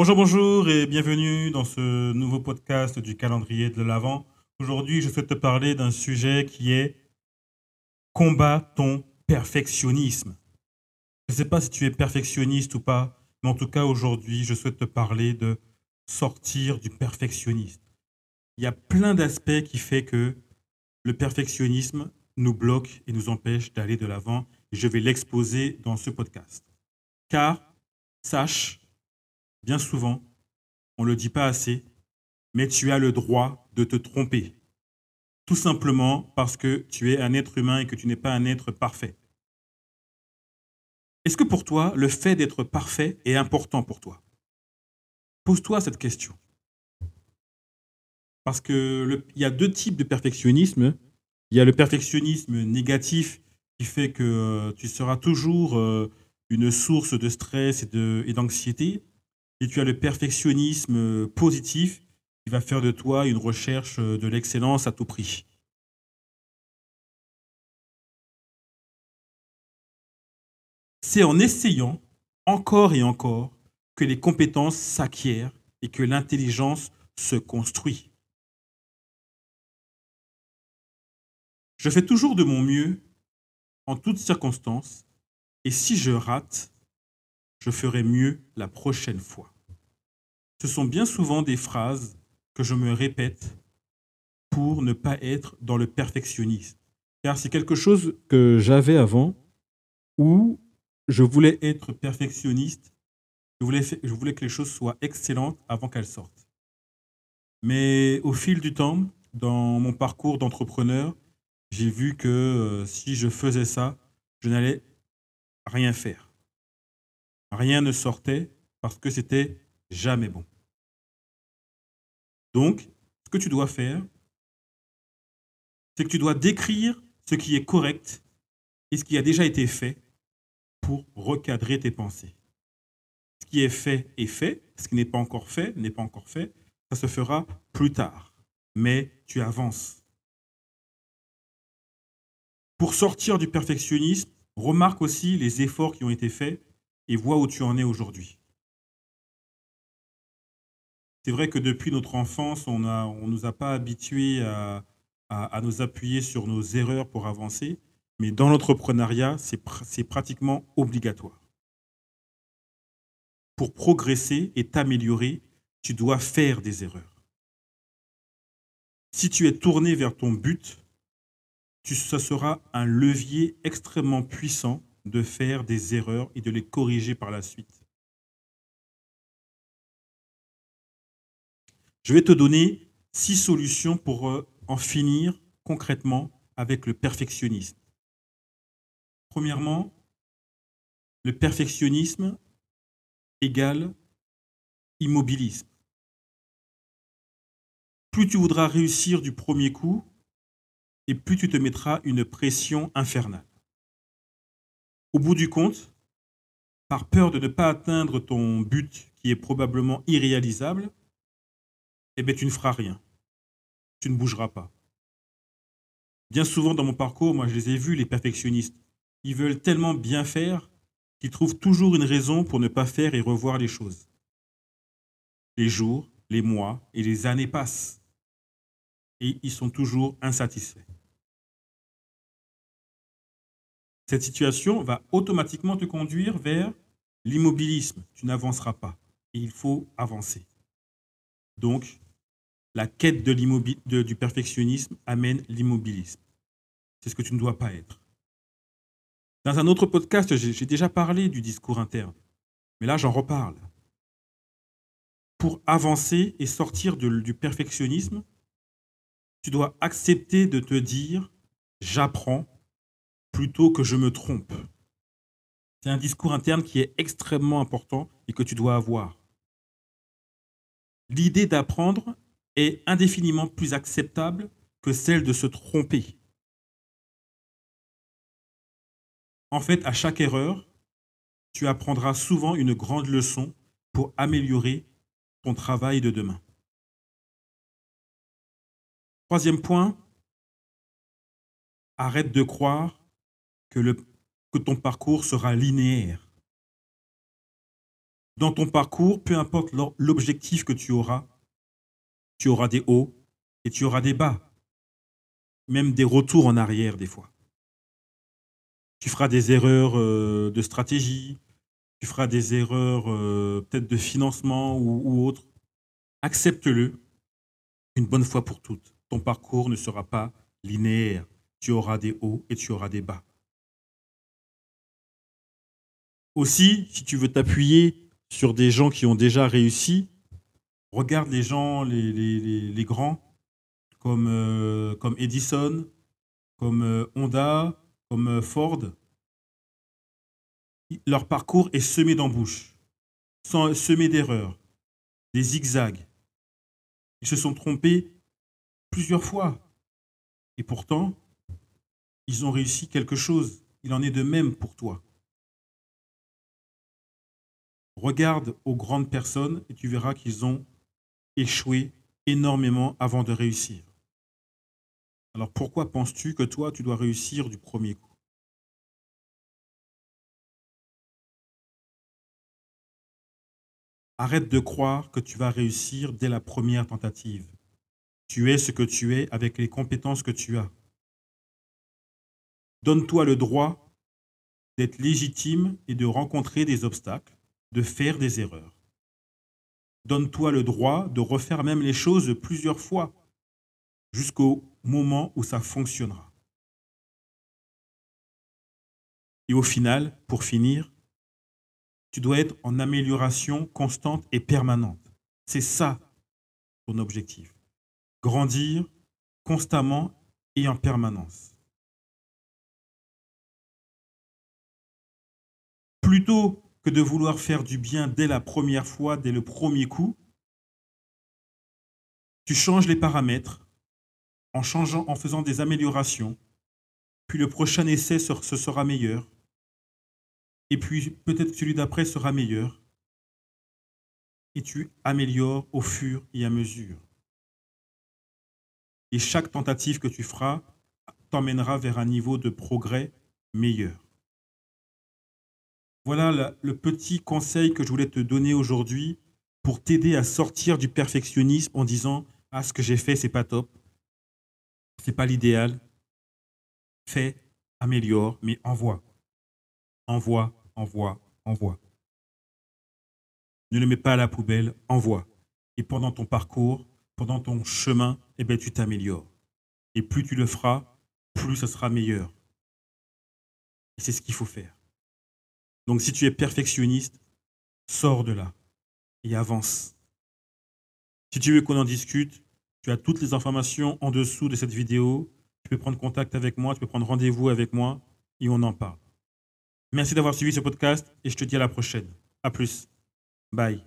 Bonjour, bonjour et bienvenue dans ce nouveau podcast du calendrier de l'Avent. Aujourd'hui, je souhaite te parler d'un sujet qui est combat ton perfectionnisme. Je ne sais pas si tu es perfectionniste ou pas, mais en tout cas aujourd'hui, je souhaite te parler de sortir du perfectionnisme. Il y a plein d'aspects qui font que le perfectionnisme nous bloque et nous empêche d'aller de l'avant. Je vais l'exposer dans ce podcast. Car, sache, bien souvent, on ne le dit pas assez, mais tu as le droit de te tromper. Tout simplement parce que tu es un être humain et que tu n'es pas un être parfait. Est-ce que pour toi, le fait d'être parfait est important pour toi? Pose-toi cette question. Parce qu'il y a deux types de perfectionnisme. Il y a le perfectionnisme négatif qui fait que euh, tu seras toujours euh, une source de stress et d'anxiété. Et, tu as le perfectionnisme positif qui va faire de toi une recherche de l'excellence à tout prix. C'est en essayant encore et encore que les compétences s'acquièrent et que l'intelligence se construit. Je fais toujours de mon mieux en toutes circonstances, et si je rate, je ferai mieux la prochaine fois. Ce sont bien souvent des phrases que je me répète pour ne pas être dans le perfectionnisme. Car c'est quelque chose que j'avais avant où je voulais être perfectionniste, je voulais, que les choses soient excellentes avant qu'elles sortent. Mais au fil du temps, dans mon parcours d'entrepreneur, j'ai vu que euh, si je faisais ça, je n'allais rien faire. Rien ne sortait parce que c'était jamais bon. Donc, ce que tu dois faire, c'est que tu dois décrire ce qui est correct et ce qui a déjà été fait pour recadrer tes pensées. Ce qui est fait est fait, ce qui n'est pas encore fait n'est pas encore fait, ça se fera plus tard, mais tu avances. Pour sortir du perfectionnisme, remarque aussi les efforts qui ont été faits et vois où tu en es aujourd'hui. C'est vrai que depuis notre enfance, on ne nous a pas habitués à, à, nous appuyer sur nos erreurs pour avancer, mais dans l'entrepreneuriat, c'est pratiquement obligatoire. Pour progresser et t'améliorer, tu dois faire des erreurs. Si tu es tourné vers ton but, tu, ça sera un levier extrêmement puissant de faire des erreurs et de les corriger par la suite. Je vais te donner six solutions pour euh, en finir concrètement avec le perfectionnisme. Premièrement, le perfectionnisme égale immobilisme. Plus tu voudras réussir du premier coup, et plus tu te mettras une pression infernale. Au bout du compte, par peur de ne pas atteindre ton but qui est probablement irréalisable, eh bien, tu ne feras rien. Tu ne bougeras pas. Bien souvent dans mon parcours, moi je les ai vus, les perfectionnistes. Ils veulent tellement bien faire qu'ils trouvent toujours une raison pour ne pas faire et revoir les choses. Les jours, les mois et les années passent. Et ils sont toujours insatisfaits. Cette situation va automatiquement te conduire vers l'immobilisme. Tu n'avanceras pas. Et il faut avancer. Donc, la quête de du perfectionnisme amène l'immobilisme. C'est ce que tu ne dois pas être. Dans un autre podcast, j'ai déjà parlé du discours interne, mais là j'en reparle. Pour avancer et sortir du perfectionnisme, tu dois accepter de te dire j'apprends plutôt que je me trompe. C'est un discours interne qui est extrêmement important et que tu dois avoir. L'idée d'apprendre est indéfiniment plus acceptable que celle de se tromper. En fait, à chaque erreur, tu apprendras souvent une grande leçon pour améliorer ton travail de demain. Troisième point, arrête de croire que, ton parcours sera linéaire. Dans ton parcours, peu importe l'objectif que tu auras, tu auras des hauts et tu auras des bas, même des retours en arrière des fois. Tu feras des erreurs euh, de stratégie, tu feras des erreurs euh, peut-être de financement ou, ou autre. Accepte-le une bonne fois pour toutes. Ton parcours ne sera pas linéaire. Tu auras des hauts et tu auras des bas. Aussi, si tu veux t'appuyer sur des gens qui ont déjà réussi, regarde les gens, les, grands, comme, euh, comme Edison, comme euh, Honda, comme euh, Ford. Leur parcours est semé d'embûches, semé d'erreurs, des zigzags. Ils se sont trompés plusieurs fois. Et pourtant, ils ont réussi quelque chose. Il en est de même pour toi. Regarde aux grandes personnes et tu verras qu'ils ont échoué énormément avant de réussir. Alors pourquoi penses-tu que toi, tu dois réussir du premier coup? Arrête de croire que tu vas réussir dès la première tentative. Tu es ce que tu es avec les compétences que tu as. Donne-toi le droit d'être légitime et de rencontrer des obstacles de faire des erreurs. Donne-toi le droit de refaire même les choses plusieurs fois jusqu'au moment où ça fonctionnera. Et au final, pour finir, tu dois être en amélioration constante et permanente. C'est ça ton objectif. Grandir constamment et en permanence. Plutôt que de vouloir faire du bien dès la première fois, dès le premier coup. Tu changes les paramètres en changeant, en faisant des améliorations. Puis le prochain essai ce sera meilleur. Et puis peut-être celui d'après sera meilleur. Et tu améliores au fur et à mesure. Et chaque tentative que tu feras t'emmènera vers un niveau de progrès meilleur. Voilà le petit conseil que je voulais te donner aujourd'hui pour t'aider à sortir du perfectionnisme en disant ah ce que j'ai fait c'est pas top, c'est pas l'idéal. Fais, améliore, mais envoie, envoie, envoie, envoie. Ne le mets pas à la poubelle, envoie. Et pendant ton parcours, pendant ton chemin, eh bien, tu t'améliores. Et plus tu le feras, plus ça sera meilleur. Et c'est ce qu'il faut faire. Donc si tu es perfectionniste, sors de là et avance. Si tu veux qu'on en discute, tu as toutes les informations en dessous de cette vidéo. Tu peux prendre contact avec moi, tu peux prendre rendez-vous avec moi et on en parle. Merci d'avoir suivi ce podcast et je te dis à la prochaine. A plus. Bye.